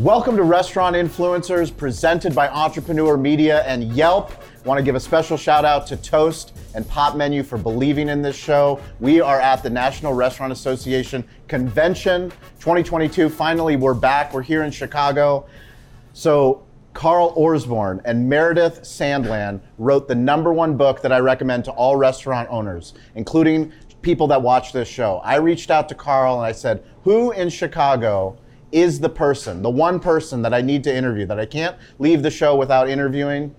Welcome to Restaurant Influencers, presented by Entrepreneur Media and Yelp. Want to give a special shout out to Toast and Pop Menu for believing in this show. We are at the National Restaurant Association Convention 2022. Finally, we're back. We're here in Chicago. So, Carl Orsbourn and Meredith Sandland wrote the number one book that I recommend to all restaurant owners, including people that watch this show. I reached out to Carl and I said, Who in Chicago is the person, the one person that I need to interview, that I can't leave the show without interviewing?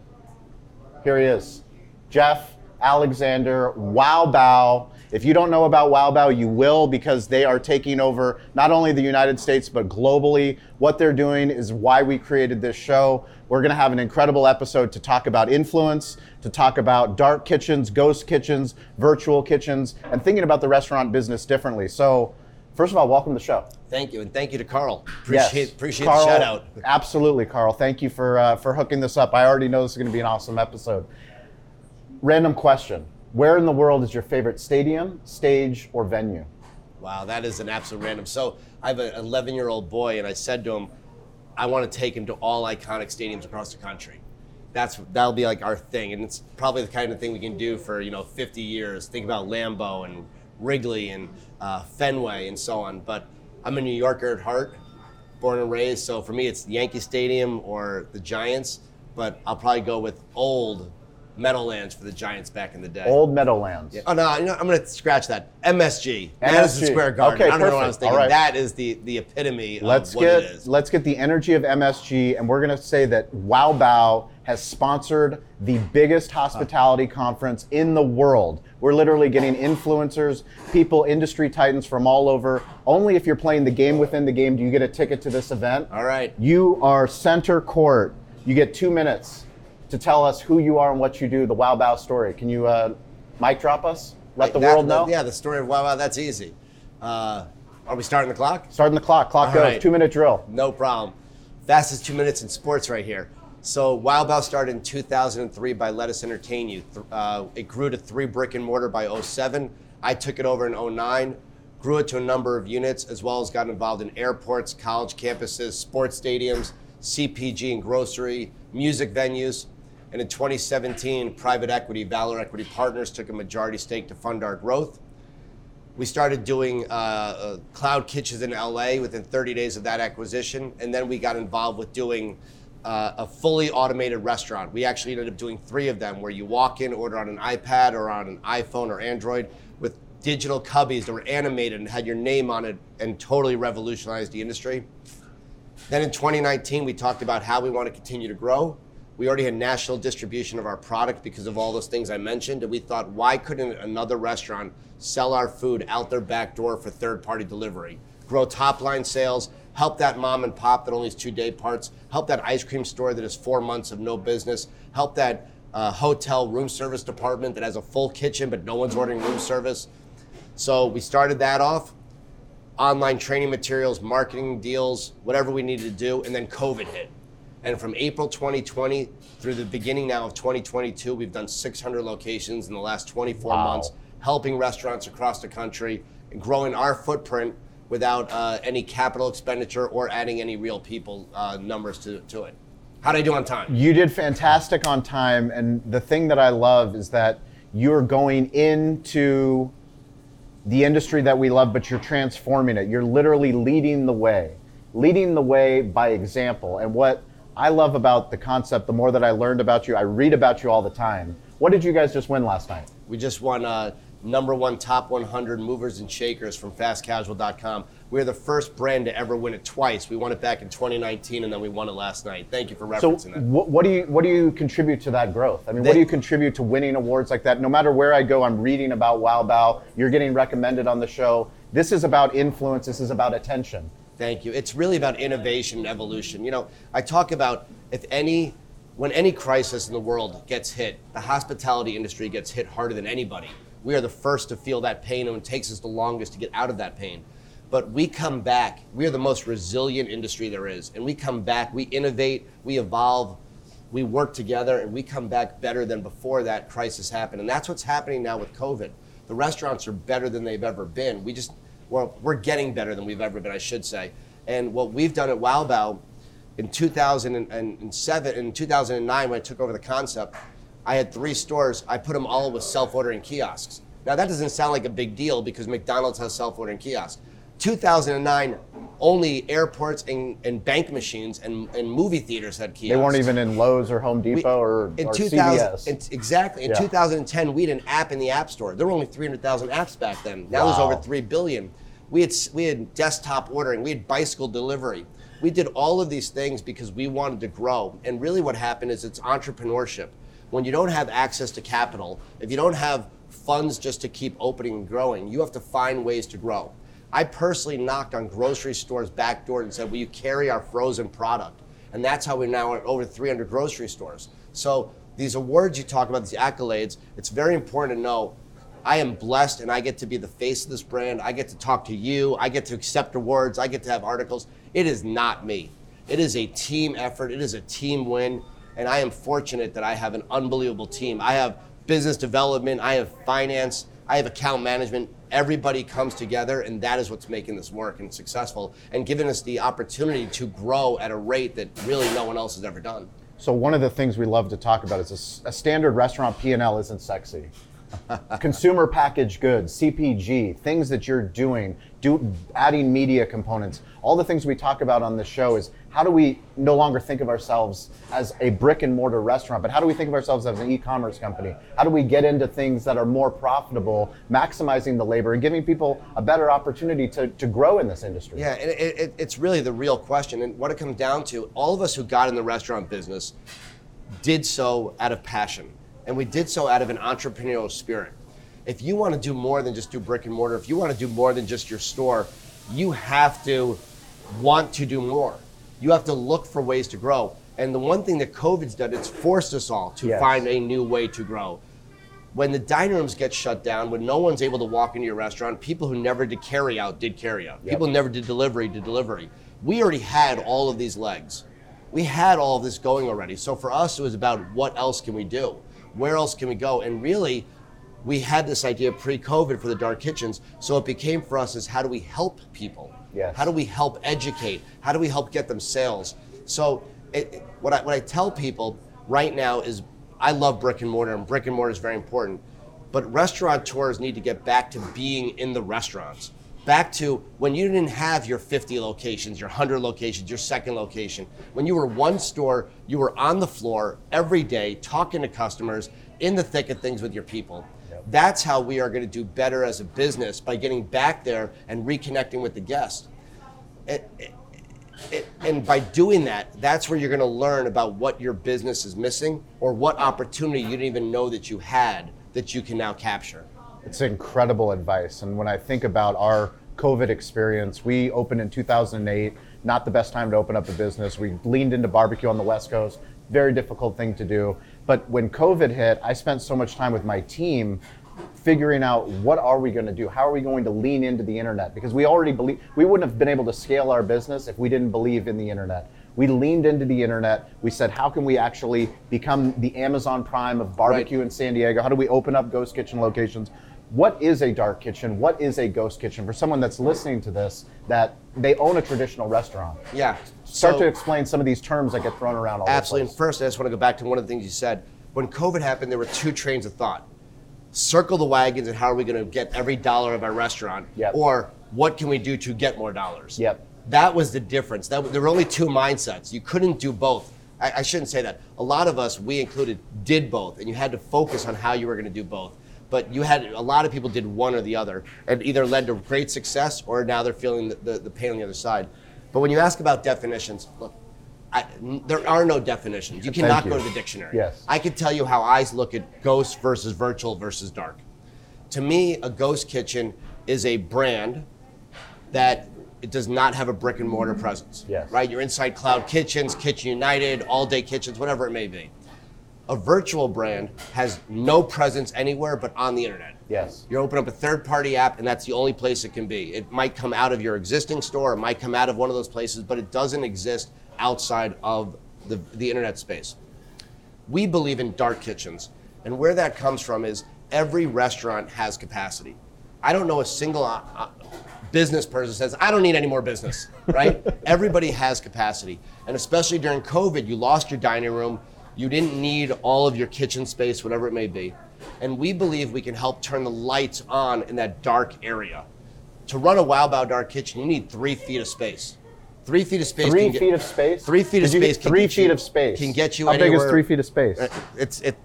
Here he is Jeff Alexander, Wow Bao. If you don't know about Wow Bao, you will because they are taking over not only the United States but globally. What they're doing is why we created this show. We're going to have an incredible episode to talk about influence, to talk about dark kitchens, ghost kitchens, virtual kitchens, and thinking about the restaurant business differently. So, first of all, welcome to the show. Thank you, and thank you to Carl. Appreciate, Yes. appreciate Carl, the shout out. Absolutely, Carl. Thank you for uh, for hooking this up. I already know this is going to be an awesome episode. Random question: Where in the world is your favorite stadium, stage, or venue? Wow, that is an absolute random. So I have an 11 year old boy, and I said to him, I want to take him to all iconic stadiums across the country. That's that'll be like our thing, and it's probably the kind of thing we can do for you know 50 years. Think about Lambeau and Wrigley and uh, Fenway and so on. But I'm a New Yorker at heart, born and raised. So for me, it's Yankee Stadium or the Giants. But I'll probably go with old Meadowlands for the Giants back in the day. Old Meadowlands. Oh no, you know, I'm gonna scratch that. MSG, Madison Square Garden. Okay, I don't know what I was perfect. thinking. Right. That is the the epitome Let's of what it get is. let's get the energy of MSG, and we're going to say that Wow Bao has sponsored the biggest hospitality conference in the world. We're literally getting influencers, people, industry titans from all over. Only if you're playing the game within the game do you get a ticket to this event. All right. You are center court. You get two minutes to tell us who you are and what you do. The Wow Bao story. Can you uh, mic drop us? Let the That- world know. Yeah, the story of Wow Wow. That's easy. Uh, are we starting the clock? Starting the clock. Clock All goes. right. Two minute drill. No problem. Fastest two minutes in sports right here. So Bao started in 2003 by Lettuce Entertain You. Uh, it grew to three brick and mortar by 07. I took it over in 09, grew it to a number of units, as well as got involved in airports, college campuses, sports stadiums, CPG and grocery, music venues. And in 2017, private equity, Valor Equity Partners, took a majority stake to fund our growth. We started doing uh, uh, cloud kitchens in LA within 30 days of that acquisition, and then we got involved with doing uh, a fully automated restaurant. We actually ended up doing three of them, where you walk in, order on an iPad or on an iPhone or Android with digital cubbies that were animated and had your name on it, and totally revolutionized the industry. Then in 2019, we talked about how we want to continue to grow. We already had national distribution of our product because of all those things I mentioned. And we thought, why couldn't another restaurant sell our food out their back door for third party delivery? Grow top line sales, help that mom and pop that only has two day parts, help that ice cream store that has four months of no business, help that uh, hotel room service department that has a full kitchen but no one's ordering room service. So we started that off online training materials, marketing deals, whatever we needed to do, and then COVID hit. And from April 2020 through the beginning now of 2022, we've done 600 locations in the last 24 Wow. months, helping restaurants across the country and growing our footprint without uh, any capital expenditure or adding any real people uh, numbers to, to it. How'd I do on time? You did fantastic on time, and the thing that I love is that you're going into the industry that we love, but you're transforming it. You're literally leading the way, leading the way by example. And what I love about the concept, the more that I learned about you, I read about you all the time. What did you guys just win last night? We just won uh, number one top 100 movers and shakers from fastcasual.com. We're the first brand to ever win it twice. We won it back in 2019 and then we won it last night. Thank you for So, referencing that. what, what do you what do you contribute to that growth? I mean, what do you contribute to winning awards like that? No matter where I go, I'm reading about Wow Bao. You're getting recommended on the show. This is about influence. This is about attention. Thank you. It's really about innovation and evolution. You know, I talk about if any, when any crisis in the world gets hit, the hospitality industry gets hit harder than anybody. We are the first to feel that pain, and it takes us the longest to get out of that pain. But we come back. We are the most resilient industry there is, and we come back. We innovate. We evolve. We work together, and we come back better than before that crisis happened. And that's what's happening now with COVID. The restaurants are better than they've ever been. We just, well, we're getting better than we've ever been, I should say. And what we've done at Wow Bao, In 2007, in 2009, when I took over the concept, I had three stores. I put them all with self-ordering kiosks. Now that doesn't sound like a big deal because McDonald's has self-ordering kiosks. 2009, only airports and, and bank machines and, and movie theaters had kiosks. They weren't even in Lowe's or Home Depot We- or, in or 2000 CVS. in- exactly. In Yeah. 2010, we had an app in the App Store. There were only 300,000 apps back then. Now there's over 3 billion. We had we had desktop ordering. We had bicycle delivery. We did all of these things because we wanted to grow. And really, what happened is it's entrepreneurship. When you don't have access to capital, if you don't have funds just to keep opening and growing, you have to find ways to grow. I personally knocked on grocery stores' back doors and said, "Will you carry our frozen product?" And that's how we're now at over 300 grocery stores. So these awards you talk about, these accolades, it's very important to know. I am blessed and I get to be the face of this brand. I get to talk to you. I get to accept awards. I get to have articles. It is not me. It is a team effort. It is a team win. And I am fortunate that I have an unbelievable team. I have business development, I have finance, I have account management. Everybody comes together, and that is what's making this work and successful and giving us the opportunity to grow at a rate that really no one else has ever done. So one of the things we love to talk about is a standard restaurant P&L isn't sexy. Consumer packaged goods, CPG, things that you're doing, do adding media components. All the things we talk about on the show is how do we no longer think of ourselves as a brick and mortar restaurant, but how do we think of ourselves as an e-commerce company? How do we get into things that are more profitable, maximizing the labor and giving people a better opportunity to, to grow in this industry? Yeah, it, it, it's really the real question. And what it comes down to, all of us who got in the restaurant business did so out of passion. And we did so out of an entrepreneurial spirit. If you want to do more than just do brick and mortar, if you want to do more than just your store, you have to want to do more. You have to look for ways to grow. And the one thing that COVID's done, it's forced us all to Yes. find a new way to grow when the dining rooms get shut down, when no one's able to walk into your restaurant, people who never did carry out did carry out. Yep. People who never did delivery did delivery. We already had all of these legs. We had all of this going already. So for us, it was about what else can we do? Where else can we go? And really, we had this idea pre-COVID for the dark kitchens. So it became for us is how do we help people? Yes. How do we help educate? How do we help get them sales? So it, what I what I tell people right now is I love brick and mortar, and brick and mortar is very important. But restaurateurs need to get back to being in the restaurants. Back to when you didn't have your 50 locations, your 100 locations, your second location. When you were one store, you were on the floor every day talking to customers in the thick of things with your people. That's how we are going to do better as a business by getting back there and reconnecting with the guest. It- it- it- and by doing that, that's where you're going to learn about what your business is missing or what opportunity you didn't even know that you had that you can now capture. It's incredible advice. And when I think about our COVID experience, we opened in 2008, not the best time to open up a business. We leaned into barbecue on the West Coast, very difficult thing to do. But when COVID hit, I spent so much time with my team figuring out what are we going to do? How are we going to lean into the internet? Because we already believe we wouldn't have been able to scale our business if we didn't believe in the internet. We leaned into the internet. We said, how can we actually become the Amazon Prime of barbecue in San Diego? How do we open up ghost kitchen locations? What is a dark kitchen? What is a ghost kitchen? For someone that's listening to this, that they own a traditional restaurant. Yeah. Start So- to explain some of these terms that get thrown around all Absolutely. the And first, I just want to go back to one of the things you said. When COVID happened, there were two trains of thought circle the wagons and how are we going to get every dollar of our restaurant? Yep. Or what can we do to get more dollars? Yep. That was the difference. That, there were only two mindsets. You couldn't do both. I, I shouldn't say that. A lot of us, we included, did both, and you had to focus on how you were going to do both. But you had a lot of people did one or the other, and either led to great success or now they're feeling the, the, the pain on the other side. But when you ask about definitions, look, I, there are no definitions. You cannot you. go to the dictionary. Yes. I can tell you how I look at ghost versus virtual versus dark. To me, a ghost kitchen is a brand that it does not have a brick and mortar presence. Yes. Right? You're inside Cloud Kitchens, Kitchen United, All Day Kitchens, whatever it may be. A virtual brand has no presence anywhere but on the internet. Yes. You open up a third party app, and that's the only place it can be. It might come out of your existing store, it might come out of one of those places, but it doesn't exist outside of the, the internet space. We believe in dark kitchens, and where that comes from is every restaurant has capacity. I don't know a single uh, uh, business person says, I don't need any more business, right? Everybody has capacity. And especially during COVID, you lost your dining room, you didn't need all of your kitchen space, whatever it may be. And we believe we can help turn the lights on in that dark area. To run a Wow Bao Dark Kitchen, you need three feet of space. Three feet of space. Three can get- feet of space. Three feet of space. can Three get feet you- of space can get you How big is three feet of space? Uh, It's it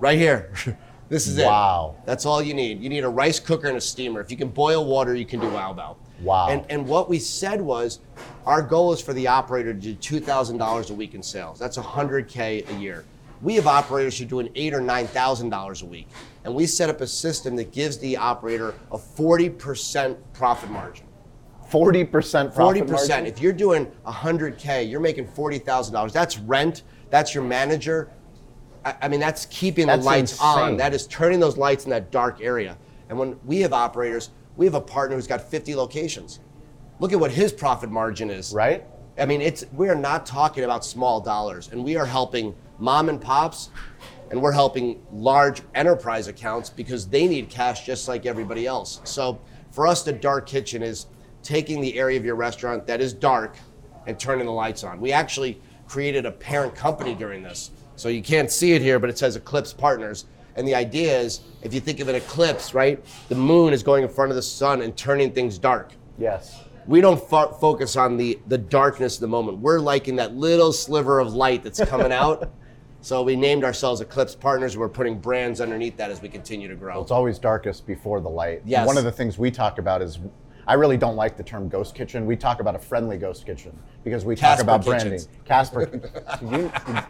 right here. this is it. Wow. That's all you need. You need a rice cooker and a steamer. If you can boil water, you can do Wow Bao. Wow. And and what we said was, our goal is for the operator to do two thousand dollars a week in sales. That's hundred k a year. We have operators who are doing eight or nine thousand dollars a week, and we set up a system that gives the operator a forty percent profit margin. Forty percent profit 40%. margin? If you're doing hundred k, you're making forty thousand dollars. That's rent. That's your manager. I, I mean, that's keeping That's the lights insane. on. That is turning those lights in that dark area. And when we have operators, we have a partner who's got 50 locations. Look at what his profit margin is. Right? I mean, it's we are not talking about small dollars, and we are helping mom and pops, and we're helping large enterprise accounts because they need cash just like everybody else. So for us, the dark kitchen is taking the area of your restaurant that is dark and turning the lights on. We actually created a parent company during this, so you can't see it here, but it says Eclipse Partners. And the idea is, if you think of an eclipse, right, the moon is going in front of the sun and turning things dark Yes. we don't fo- focus on the the darkness of the moment. We're liking that little sliver of light that's coming out. So we named ourselves Eclipse Partners. We're putting brands underneath that as we continue to grow. It's always darkest before the light. Yes. One of the things we talk about is I really don't like the term ghost kitchen. We talk about a friendly ghost kitchen because we Casper talk about Kitchens. branding. Casper, you,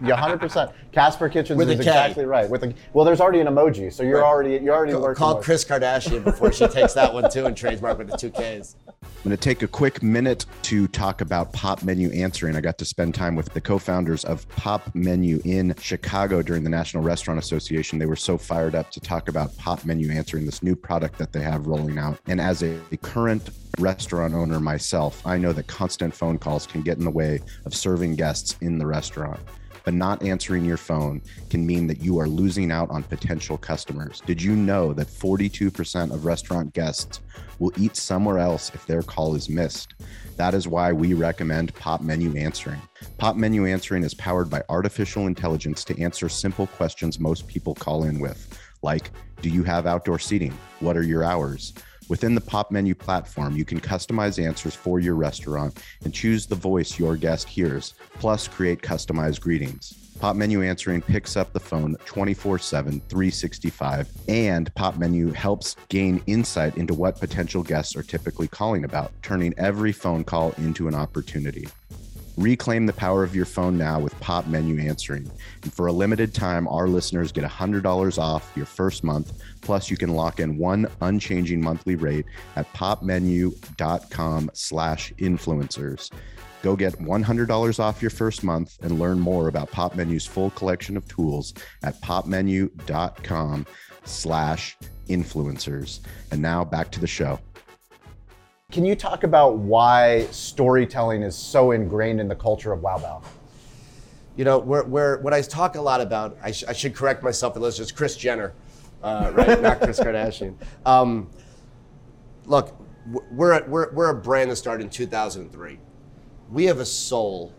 you 100%. Casper Kitchens With is exactly right. With a, well, there's already an emoji, so you're Right. already you're already Call- working. Call with- Chris Kardashian before she takes that one too and trademark with the two Ks. I'm going to take a quick minute to talk about Pop Menu Answering. I got to spend time with the co founders of Pop Menu in Chicago during the National Restaurant Association. They were so fired up to talk about Pop Menu Answering, this new product that they have rolling out. And as a current restaurant owner myself, I know that constant phone calls can get in the way of serving guests in the restaurant. But not answering your phone can mean that you are losing out on potential customers. Did you know that 42% of restaurant guests will eat somewhere else if their call is missed? That is why we recommend Pop Menu Answering. Pop Menu Answering is powered by artificial intelligence to answer simple questions most people call in with, like Do you have outdoor seating? What are your hours? Within the Pop Menu platform, you can customize answers for your restaurant and choose the voice your guest hears, plus create customized greetings. Pop Menu Answering picks up the phone 24 7, 365, and Pop Menu helps gain insight into what potential guests are typically calling about, turning every phone call into an opportunity. Reclaim the power of your phone now with Pop Menu Answering. And for a limited time, our listeners get $100 off your first month. Plus, you can lock in one unchanging monthly rate at popmenu.com slash influencers. Go get $100 off your first month and learn more about Pop Menu's full collection of tools at popmenu.com slash influencers. And now back to the show. Can you talk about why storytelling is so ingrained in the culture of Wow Bao? You know, we're, we're, what I talk a lot about, I, sh- I should correct myself, it was just Chris Jenner, uh, right? Not Chris Kardashian. Um, look, we're, we're, we're a brand that started in 2003. We have a soul.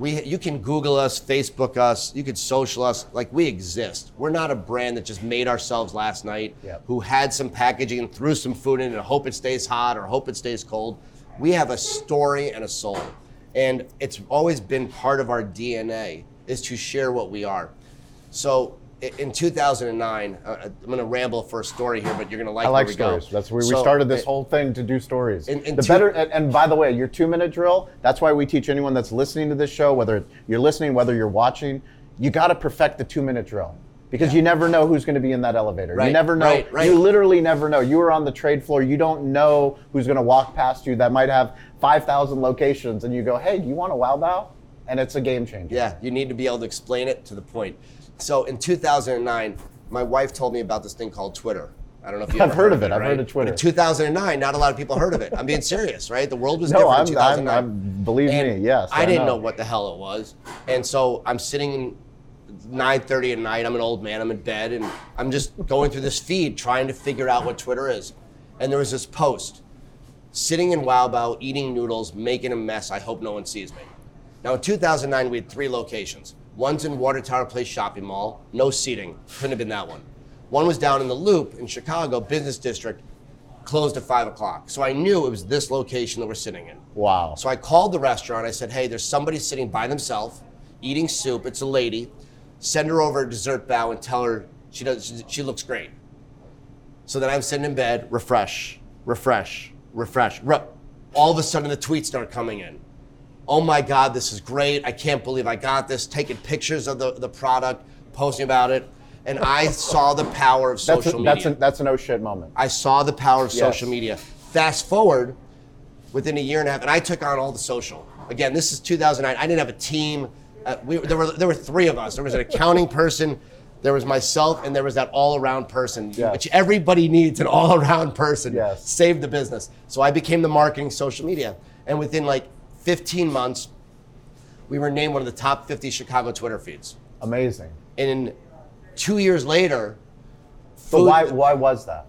We, you can Google us, Facebook us, you could social us, like we exist. We're not a brand that just made ourselves last night, Yep. who had some packaging and threw some food in and hope it stays hot or hope it stays cold. We have a story and a soul. And it's always been part of our DNA is to share what we are. So in 2009, uh, I'm going to ramble for a story here, but you're going to like I like where we stories. go. That's where we started this uh, whole thing to do stories. In- in the two- better, and, and by the way, your two-minute drill. That's why we teach anyone that's listening to this show, whether you're listening, whether you're watching, you got to perfect the two-minute drill because you never know who's going to be in that elevator. You never know. right, right. You literally never know. You are on the trade floor. You don't know who's going to walk past you that might have 5,000 locations, and you go, "Hey, do you want a Wow Bao?" And it's a game changer. Yeah, you need to be able to explain it to the point. So in 2009, my wife told me about this thing called Twitter. I don't know if you I've ever heard of it. I've heard of Twitter. In 2009, not a lot of people heard of it. I'm being serious, right? The world was No, different I'm- in I'm- 2009. I'm- believe me, yes, I, I didn't know. know what the hell it was, and so I'm sitting 9:30 at night. I'm an old man. I'm in bed, and I'm just going through this feed trying to figure out what Twitter is. And there was this post sitting in Wow Bao, eating noodles, making a mess. I hope no one sees me. Now, in 2009, we had three locations. One's in Water Tower Place Shopping Mall, no seating, couldn't have been that one. One was down in the Loop in Chicago, Business District, closed at five o'clock. So I knew it was this location that we're sitting in. Wow. So I called the restaurant. I said, hey, there's somebody sitting by themselves eating soup. It's a lady. Send her over a dessert bao and tell her she does. She, looks great. So then I'm sitting in bed, refresh, refresh, refresh. Re- All of a sudden, the tweets start coming in. Oh my God, this is great. I can't believe I got this. Taking pictures of the, the product, posting about it. And I saw the power of that's social a, media. that's a, that's a no shit moment. I saw the power of Yes. social media. Fast forward within a year and a half, and I took on all the social. Again, this is 2009. I didn't have a team. Uh, we, there were there were three of us. There was an accounting person, there was myself, and there was that all-around person, Yes. which everybody needs an all-around person. Yes. Save the business. So I became the marketing social media, and within like 15 months, we were named one of the top 50 Chicago Twitter feeds. Amazing. And two years later, But why why was that?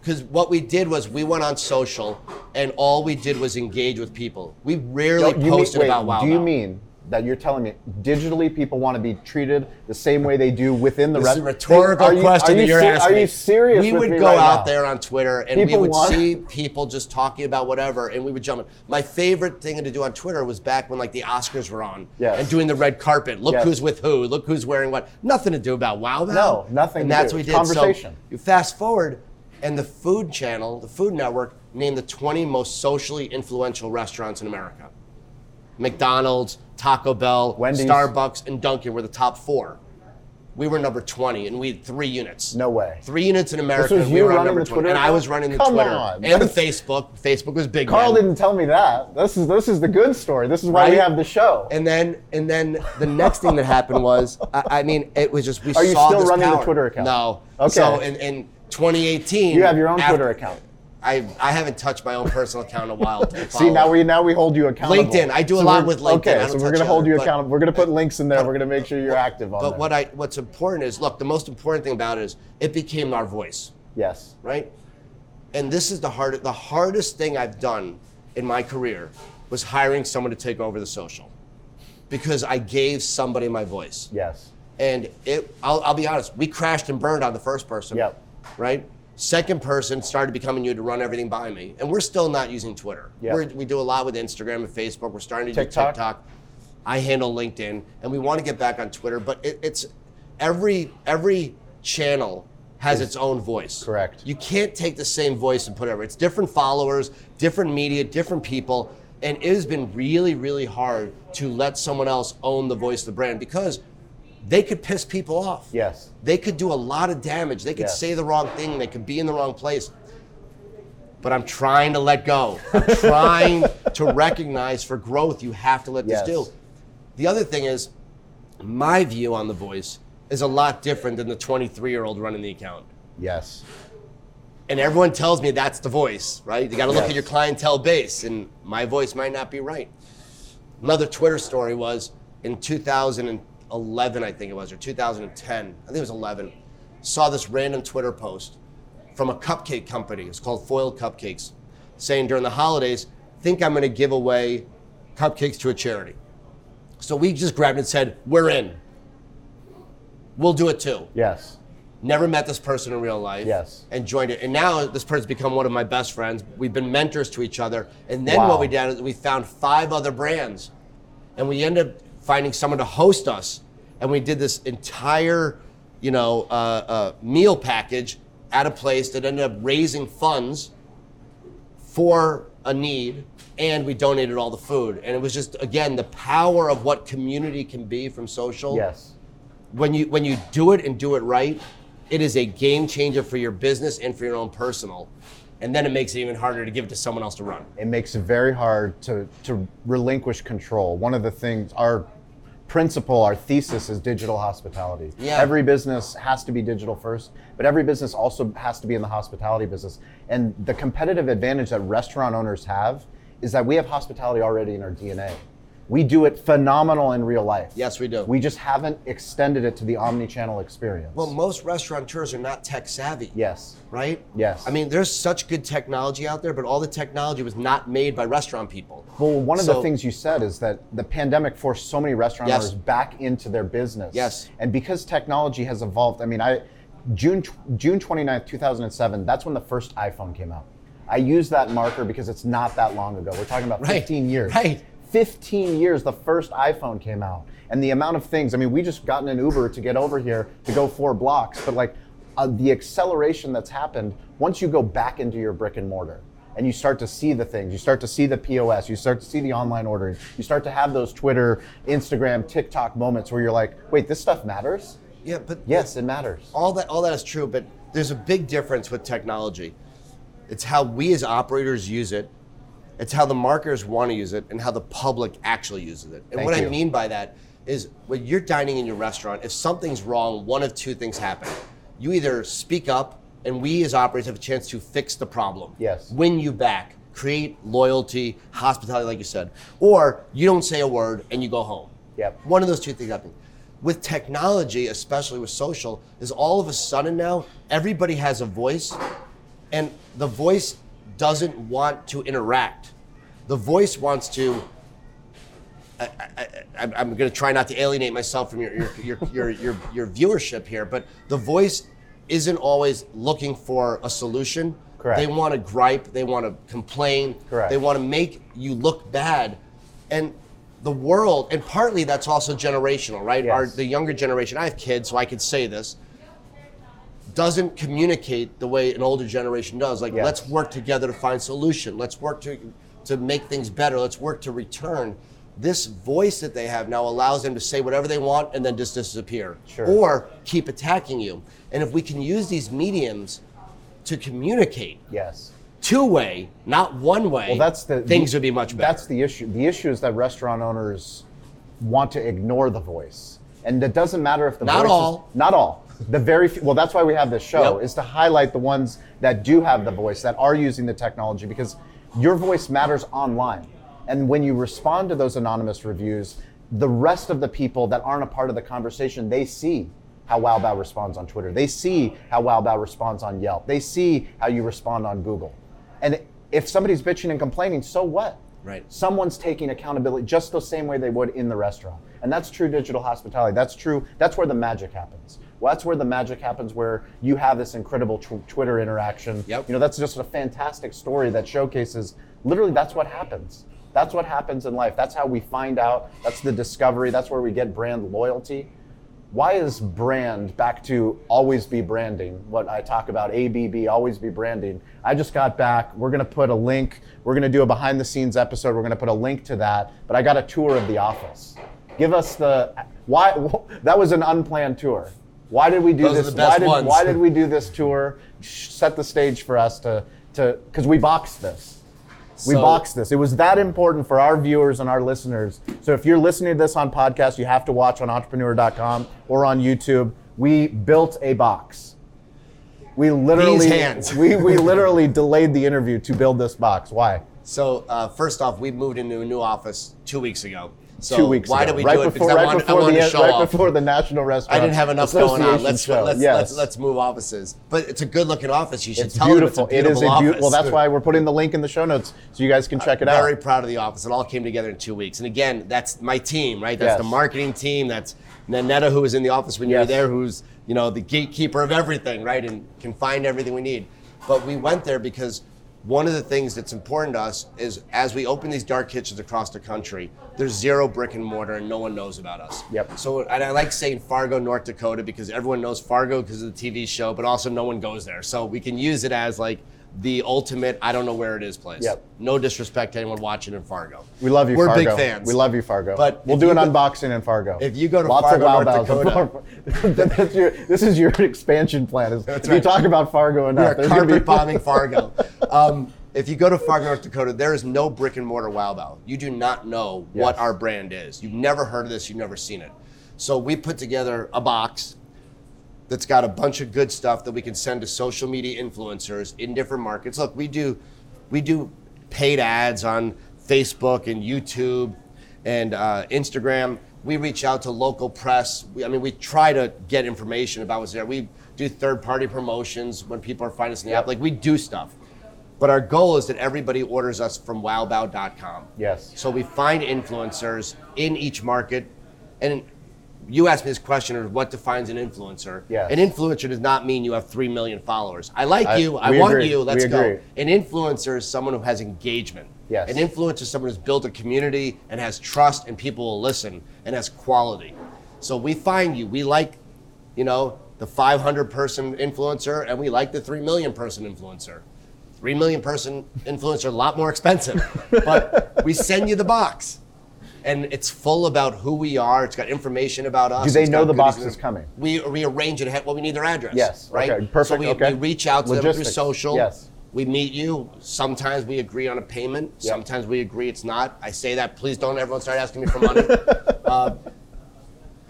because what we did was we went on social and all we did was engage with people. We rarely You mean- posted wait, about Wow Do you Wow. mean that you're telling me digitally people want to be treated the same way they do within the This is a rhetorical Are you- question are that you you're ser- asking. Are you serious? We would go right out now? there on Twitter and we would want- see people just talking about whatever, and we would jump in. My favorite thing to do on Twitter was back when like the Oscars were on Yes. and doing the red carpet. Look Yes. who's with who. Look who's wearing what. Nothing to do about Wow. No, nothing And to that's do. what we did. conversation. So you fast forward, and the Food Channel, the Food Network, named the 20 most socially influential restaurants in America. McDonald's, Taco Bell, Wendy's. Starbucks, and Dunkin' were the top four. We were number 20, and we had three units. No way. Three units in America. was and we you were on running number the 20. Twitter And I account? was running the Come Twitter on. and the Facebook. Facebook was big. Carl then. didn't tell me that. This is this is the good story. This is why we Right? have the show. And then, and then the next thing that happened was, I, I mean, it was just we Are you saw still this running the power. Twitter account? No. Okay. So in, in 2018, you have your own Twitter account. I I haven't touched my own personal account in a while. See now we now we hold you accountable. LinkedIn. I do a lot with LinkedIn. Okay, so we're gonna hold you accountable. We're gonna put links in there. We're gonna make sure you're active on But what I what's important is look, the most important thing about it is it became our voice, yes. right? And this is the hard the hardest thing I've done in my career was hiring someone to take over the social. Because I gave somebody my voice. Yes. And it I'll, I'll be honest, we crashed and burned on the first person. Yep. Right? Second person started becoming you to run everything by me. And we're still not using Twitter. Yep. We do a lot with Instagram and Facebook. We're starting to TikTok. do TikTok. I handle LinkedIn, and we want to get back on Twitter, but it, it's every every channel has its own voice. Correct. You can't take the same voice and put it over. It's different followers, different media, different people, and it has been really, really hard to let someone else own the voice of the brand because they could piss people off. Yes. They could do a lot of damage. They could Yes. say the wrong thing. They could be in the wrong place. But I'm trying to let go. I'm trying to recognize for growth, you have to let Yes. this do. The other thing is, my view on the voice is a lot different than the 23 year old running the account. Yes. And everyone tells me that's the voice, right? You got to look Yes. at your clientele base, and my voice might not be right. Another Twitter story was in 2011, I think it was, or 2010, I think it was 11, saw this random Twitter post from a cupcake company. It's called Foiled Cupcakes, saying during the holidays, think I'm going to give away cupcakes to a charity. So we just grabbed it and said, we're in. We'll do it too Yes. never met this person in real life Yes. and joined it and now this person's become one of my best friends we've been mentors to each other and then Wow. what we did is we found five other brands and we ended up finding someone to host us and we did this entire you know uh, uh, meal package at a place that ended up raising funds for a need and we donated all the food and it was just again the power of what community can be from social Yes. when you when you do it and do it right, it is a game changer for your business and for your own personal. And then it makes it even harder to give it to someone else to run. It makes it very hard to to relinquish control. One of the things our principle, our thesis is digital hospitality. Yeah. Every business has to be digital first, but every business also has to be in the hospitality business. And the competitive advantage that restaurant owners have is that we have hospitality already in our DNA. We do it phenomenal in real life. Yes, we do. We just haven't extended it to the omni-channel experience. Well, most restaurateurs are not tech savvy. yes. Right? Yes. I mean, there's such good technology out there, but all the technology was not made by restaurant people. Well, one of the things you said is that the pandemic forced so many restaurant Yes. owners back into their business. Yes. And because technology has evolved, I mean, I June June 29th, 2007, that's when the first iPhone came out. I use that marker because it's not that long ago. We're talking about Right. 15 years. Right. 15 years the first iPhone came out. And the amount of things, I mean, we just gotten an Uber to get over here to go 4 blocks, but like uh, the acceleration that's happened once you go back into your brick and mortar and you start to see the things, you start to see the POS, you start to see the online ordering, you start to have those Twitter, Instagram, TikTok moments where you're like, wait, this stuff matters? Yeah, but Yes, it matters. all that all that is true, but there's a big difference with technology. It's how we as operators use it. It's how the marketers want to use it and how the public actually uses it. And Thank what I mean by that is when you're dining in your restaurant, if something's wrong, one of two things happen. You either speak up and we as operators have a chance to fix the problem. Yes. Win you back, create loyalty, hospitality like you said. Or you don't say a word and you go home. Yep. One of those two things happen. With technology, especially with social, is all of a sudden now everybody has a voice, and the voice doesn't want to interact. The voice wants to. I, I, I, I'm going to try not to alienate myself from your your, your, your, your your viewership here, but the voice isn't always looking for a solution. Correct. They want to gripe. They want to complain. Correct. They want to make you look bad, and the world, and partly that's also generational, right? Our the younger generation. I have kids, so I could say this. Doesn't communicate the way an older generation does. Like, Yes. let's work together to find solution. Let's work to to make things better. Let's work to return. This voice that they have now allows them to say whatever they want and then just disappear, Sure. or keep attacking you. And if we can use these mediums to communicate Yes. two way, not one way, Well, that's the things the- would be much better. That's the issue. The issue is that restaurant owners want to ignore the voice, and it doesn't matter if the Not voice all. Is, not all. The very few, well, that's why we have this show Yep. is to highlight the ones that do have the voice that are using the technology because your voice matters online, and when you respond to those anonymous reviews, the rest of the people that aren't a part of the conversation they see how Wow Bao responds on Twitter. They see how Wow Bao responds on Yelp. They see how you respond on Google. And if somebody's bitching and complaining, so what? Right. Someone's taking accountability just the same way they would in the restaurant. And that's true digital hospitality. That's true. That's where the magic happens. Well, that's where the magic happens where you have this incredible tw- Twitter interaction. Yep. You know, that's just a fantastic story that showcases literally that's what happens. That's what happens in life. That's how we find out. That's the discovery. That's where we get brand loyalty. Why is brand back to always be branding? What I talk about, ABB, always be branding. I just got back. We're going to put a link. We're going to do a behind the scenes episode. We're going to put a link to that. But I got a tour of the office. Give us the why. That was an unplanned tour. Why did we do Those this? why did why did we do this tour? Set the stage for us to to because we boxed this. We So- boxed this. It was that important for our viewers and our listeners. So if you're listening to this on podcast, you have to watch on entrepreneur.com or on YouTube. We built a box. We literally we, we literally delayed the interview to build this box. Why? So uh, first off, we moved into a new office two weeks ago. So Two weeks why ago. did we right do it? before, Because I right wanted, I wanted the to show right off. before the National Restaurant I didn't have enough going on. Let's show. let's, yes. let's let's move offices. But it's a good looking office. You should it's tell beautiful. them it's a beautiful it is a office. beautiful. Well, that's why we're putting the link in the show notes so you guys can check it out. Very proud of the office. It all came together in two weeks. And again, that's my team, right? That's Yes. the marketing team. That's Nanetta, who was in the office when you Yes. were there, who's you know the gatekeeper of everything, right? And can find everything we need. But we went there because one of the things that's important to us is as we open these dark kitchens across the country, there's zero brick and mortar and no one knows about us. Yep. So and I like saying Fargo, North Dakota, because everyone knows Fargo because of the TV show, but also no one goes there. So we can use it as like the ultimate I don't know where it is place. Yep. No disrespect to anyone watching in Fargo. We love you, We're Fargo. big fans. We love you, Fargo. But we'll do an go- unboxing in Fargo. if you go to Lots Fargo, of North Baos. That's your, this is your expansion plan. Is if you talk about Fargo We enough, are there's gonna carpet be- bombing Fargo. Um, if you go to Fargo, North Dakota, there is no brick and mortar Wow Bao. You do not know what our brand is. You've never heard of this. You've never seen it. So we put together a box that's got a bunch of good stuff that we can send to social media influencers in different markets. Look, we do we do paid ads on Facebook and YouTube and uh, Instagram. We reach out to local press. We, I mean, we try to get information about what's there. We do third-party promotions when people are finding us in the app. Like we do stuff. But our goal is that everybody orders us from wowbao.com. Yes. So we find influencers in each market. And you asked me this question of what defines an influencer. Yes. An influencer does not mean you have 3 million followers. I like I- you. I want agree. you. Let's We go. agree. An influencer is someone who has engagement. Yes. An influencer is someone who's built a community and has trust and people will listen and has quality. So we find you. We like, you know, the 500 person influencer and we like the 3 million person influencer. 3 million person influencer, a lot more expensive. but we send you the box. And it's full about who we are. It's got information about us. Do they It's know the box is coming? We we arrange it ahead. Well, we need their address. Yes, Right. okay, perfect, So we, okay. we reach out to them through Logistics, social. yes. We meet you. Sometimes we agree on a payment. Yep. Sometimes we agree it's not. I say that. Please don't everyone start asking me for money. uh,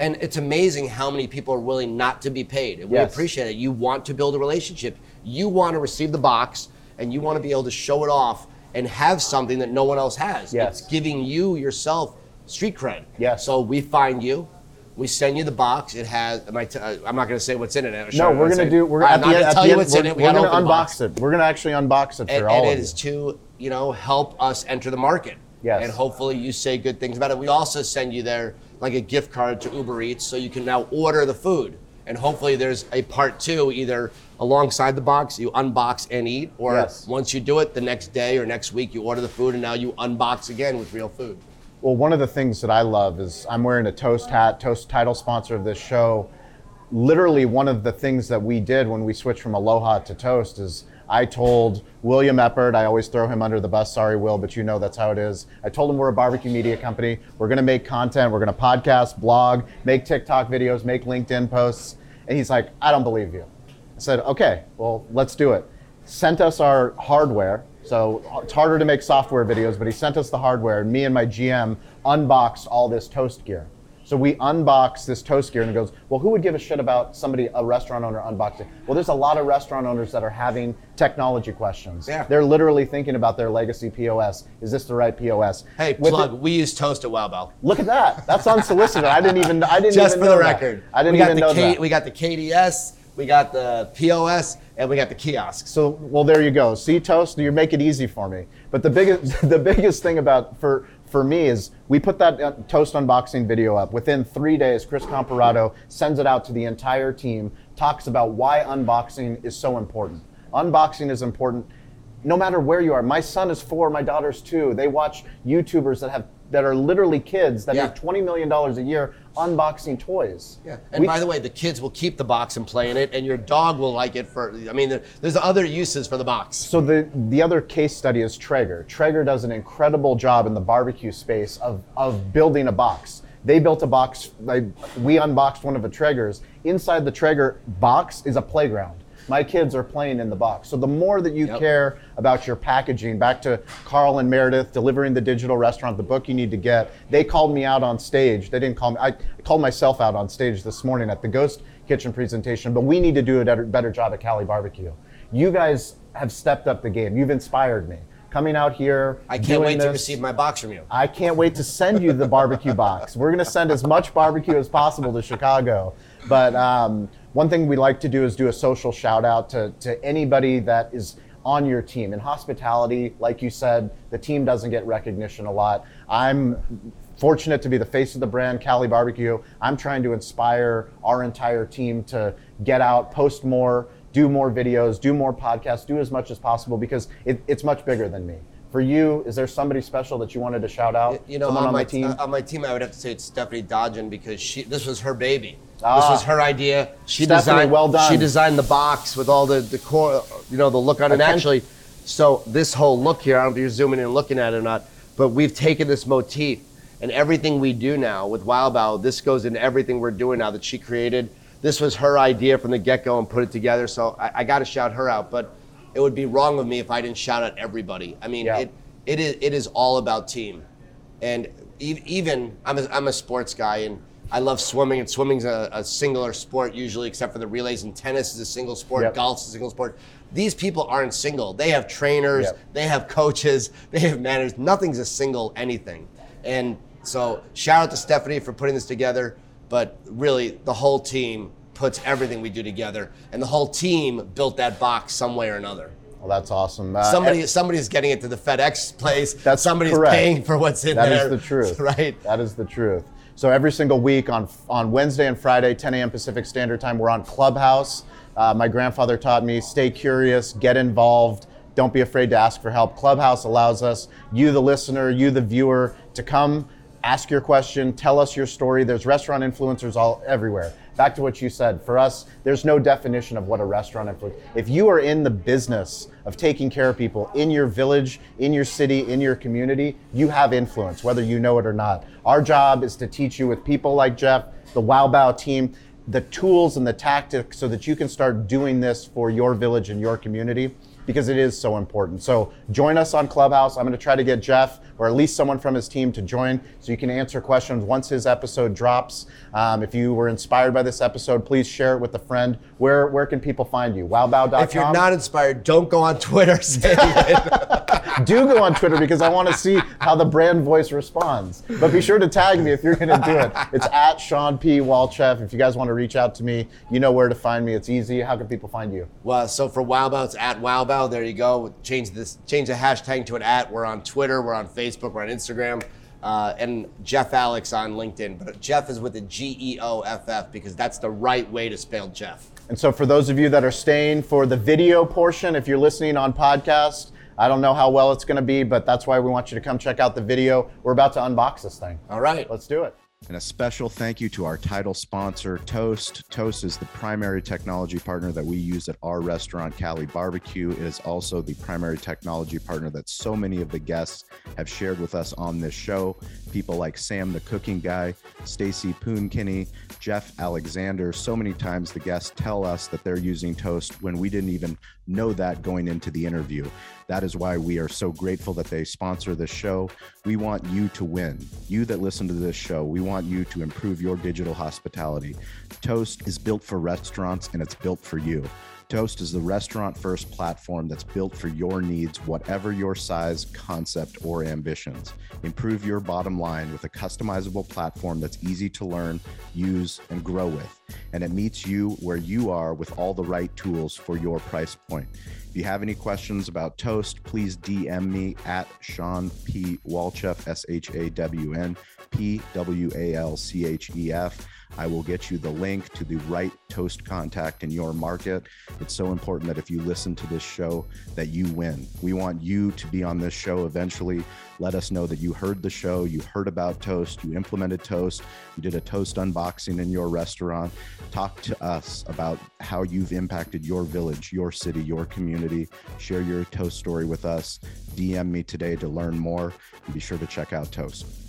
and it's amazing how many people are willing not to be paid. And we Yes. appreciate it. You want to build a relationship. You want to receive the box and you want to be able to show it off and have something that no one else has. Yes. It's giving you yourself street cred. Yeah. So we find you. We send you the box. It has. Am I t- uh, I'm not going to say what's in it. No, Sure, we're do. We're I'm at not the going to tell you what's in it. We we're gonna to box. unbox it. We're gonna actually unbox it for And, all and it is to you know help us enter the market. Yes. And hopefully you say good things about it. We also send you there like a gift card to Uber Eats, so you can now order the food. And hopefully there's a part two, either alongside the box, you unbox and eat, or Yes. once you do it, the next day or next week you order the food, and now you unbox again with real food. Well, one of the things that I love is I'm wearing a Toast hat, Toast title sponsor of this show. Literally, one of the things that we did when we switched from Aloha to Toast is I told William Eppert, I always throw him under the bus, sorry, Will, but you know that's how it is. I told him we're a barbecue media company. We're going to make content, we're going to podcast, blog, make TikTok videos, make LinkedIn posts. And he's like, I don't believe you. I said, okay, well, let's do it. Sent us our hardware. So it's harder to make software videos, but he sent us the hardware, and me and my GM unboxed all this toast gear. So we unboxed this toast gear, and it goes, well, who would give a shit about somebody, a restaurant owner, unboxing? Well, there's a lot of restaurant owners that are having technology questions. Yeah. They're literally thinking about their legacy POS. Is this the right POS? Hey, With plug. it- we use Toast at Wow Bao. look at that. That's unsolicited. I didn't even. I didn't Just even for the that. record, I didn't we got even the know K, that. we got the KDS, we got the POS, and we got the kiosk. So well, there you go. See, toast, you make it easy for me. But the biggest, the biggest thing about for for me is we put that uh, toast unboxing video up. Within three days, Chris Comparato sends it out to the entire team. Talks about why unboxing is so important. Unboxing is important, no matter where you are. My son is four. My daughter's two. They watch YouTubers that have that are literally kids that Yeah. make twenty million dollars a year unboxing toys. Yeah. And We- by the way, the kids will keep the box and play in it, and your dog will like it for. I mean, there's other uses for the box. So the the other case study is Traeger. Traeger does an incredible job in the barbecue space of of building a box. They built a box. We unboxed one of the Traegers. Inside the Traeger box is a playground. My kids are playing in the box. So the more that you Yep. care about your packaging, back to Carl and Meredith delivering the digital restaurant, the book you need to get. They called me out on stage. They didn't call me. I called myself out on stage this morning at the Ghost Kitchen presentation. But we need to do a better, job at Cali Barbecue. You guys have stepped up the game. You've inspired me. Coming out here. I can't wait to receive my box from you. I can't wait to send you the barbecue box. We're going to send as much barbecue as possible to Chicago. But um, one thing we like to do is do a social shout out to, to anybody that is on your team. In hospitality, like you said, the team doesn't get recognition a lot. I'm fortunate to be the face of the brand, Cali Barbecue. I'm trying to inspire our entire team to get out, post more, do more videos, do more podcasts, do as much as possible because it, it's much bigger than me. For you, is there somebody special that you wanted to shout out? You know, Someone on, on, my team? on my team, I would have to say it's Stephanie Dodgen because she this was her baby. Ah. This was her idea. She Stephanie, designed. well done. She designed the box with all the core, you know, the look on it. Actually, so this whole look here, I don't know if you're zooming in and looking at it or not, but we've taken this motif and everything we do now with Wow Bao, this goes into everything we're doing now that she created. This was her idea from the get go and put it together. So I, I got to shout her out. But it would be wrong of me if I didn't shout out everybody. I mean, Yeah. it it is it is all about team, and even I'm a, I'm a sports guy and I love swimming and swimming's a, a singular sport usually except for the relays and tennis is a single sport, Yep. golf's a single sport. These people aren't single. They have trainers, Yep. they have coaches, they have managers. Nothing's a single anything, and So shout out to Stephanie for putting this together, but really the whole team puts everything we do together, and the whole team built that box some way or another. Well, that's awesome. Uh, Somebody, and- somebody's getting it to the FedEx place. That's somebody's correct. paying for what's in That there. is the truth. right? That is the truth. So every single week on on Wednesday and Friday, 10 a.m. Pacific Standard Time, we're on Clubhouse. Uh, my grandfather taught me stay curious, get involved, don't be afraid to ask for help. Clubhouse allows us, you the listener, you the viewer, to come ask your question, tell us your story. There's restaurant influencers all everywhere. Back to what you said, for us, there's no definition of what a restaurant influencer. If you are in the business of taking care of people in your village, in your city, in your community, you have influence, whether you know it or not. Our job is to teach you with people like Geoff, the Wow Bao team, the tools and the tactics so that you can start doing this for your village and your community because it is so important. So join us on Clubhouse. I'm going to try to get Geoff or at least someone from his team to join so you can answer questions once his episode drops. Um, if you were inspired by this episode, please share it with a friend. Where where can people find you? wowbao.com. If you're not inspired, don't go on Twitter saying it. do go on Twitter because I want to see how the brand voice responds. But be sure to tag me if you're going to do it. It's at Shawn P. Walchef. If you guys want to reach out to me, you know where to find me. It's easy. How can people find you? Well, so for Wow Bao, it's at Wow Bao. There you go. Change this. Change the hashtag to an at. We're on Twitter. We're on Facebook. We're on Instagram. Uh, and Geoff Alex on LinkedIn. But Geoff is with a G E O F F because that's the right way to spell Geoff. And so, for those of you that are staying for the video portion, if you're listening on podcast, I don't know how well it's going to be, but that's why we want you to come check out the video. We're about to unbox this thing. All right. Let's do it. And a special thank you to our title sponsor, Toast. Toast is the primary technology partner that we use at our restaurant, Cali Barbecue. It is also the primary technology partner that so many of the guests have shared with us on this show. People like Sam, the cooking guy, Stacey Poon-Kinney, Geoff Alexander. So many times the guests tell us that they're using Toast when we didn't even know that going into the interview. That is why we are so grateful that they sponsor this show. We want you to win. You that listen to this show, we want you to improve your digital hospitality. Toast is built for restaurants and it's built for you. Toast is the restaurant first platform that's built for your needs, whatever your size, concept, or ambitions. Improve your bottom line with a customizable platform that's easy to learn, use, and grow with. And it meets you where you are with all the right tools for your price point. If you have any questions about Toast, please DM me at Shawn P. Walchef, S H A W N P W A L C H E F. I will get you the link to the right toast contact in your market. It's so important that if you listen to this show that you win. We want you to be on this show eventually. Let us know that you heard the show, you heard about toast, you implemented toast, you did a toast unboxing in your restaurant. Talk to us about how you've impacted your village, your city, your community. Share your toast story with us. DM me today to learn more and be sure to check out Toast.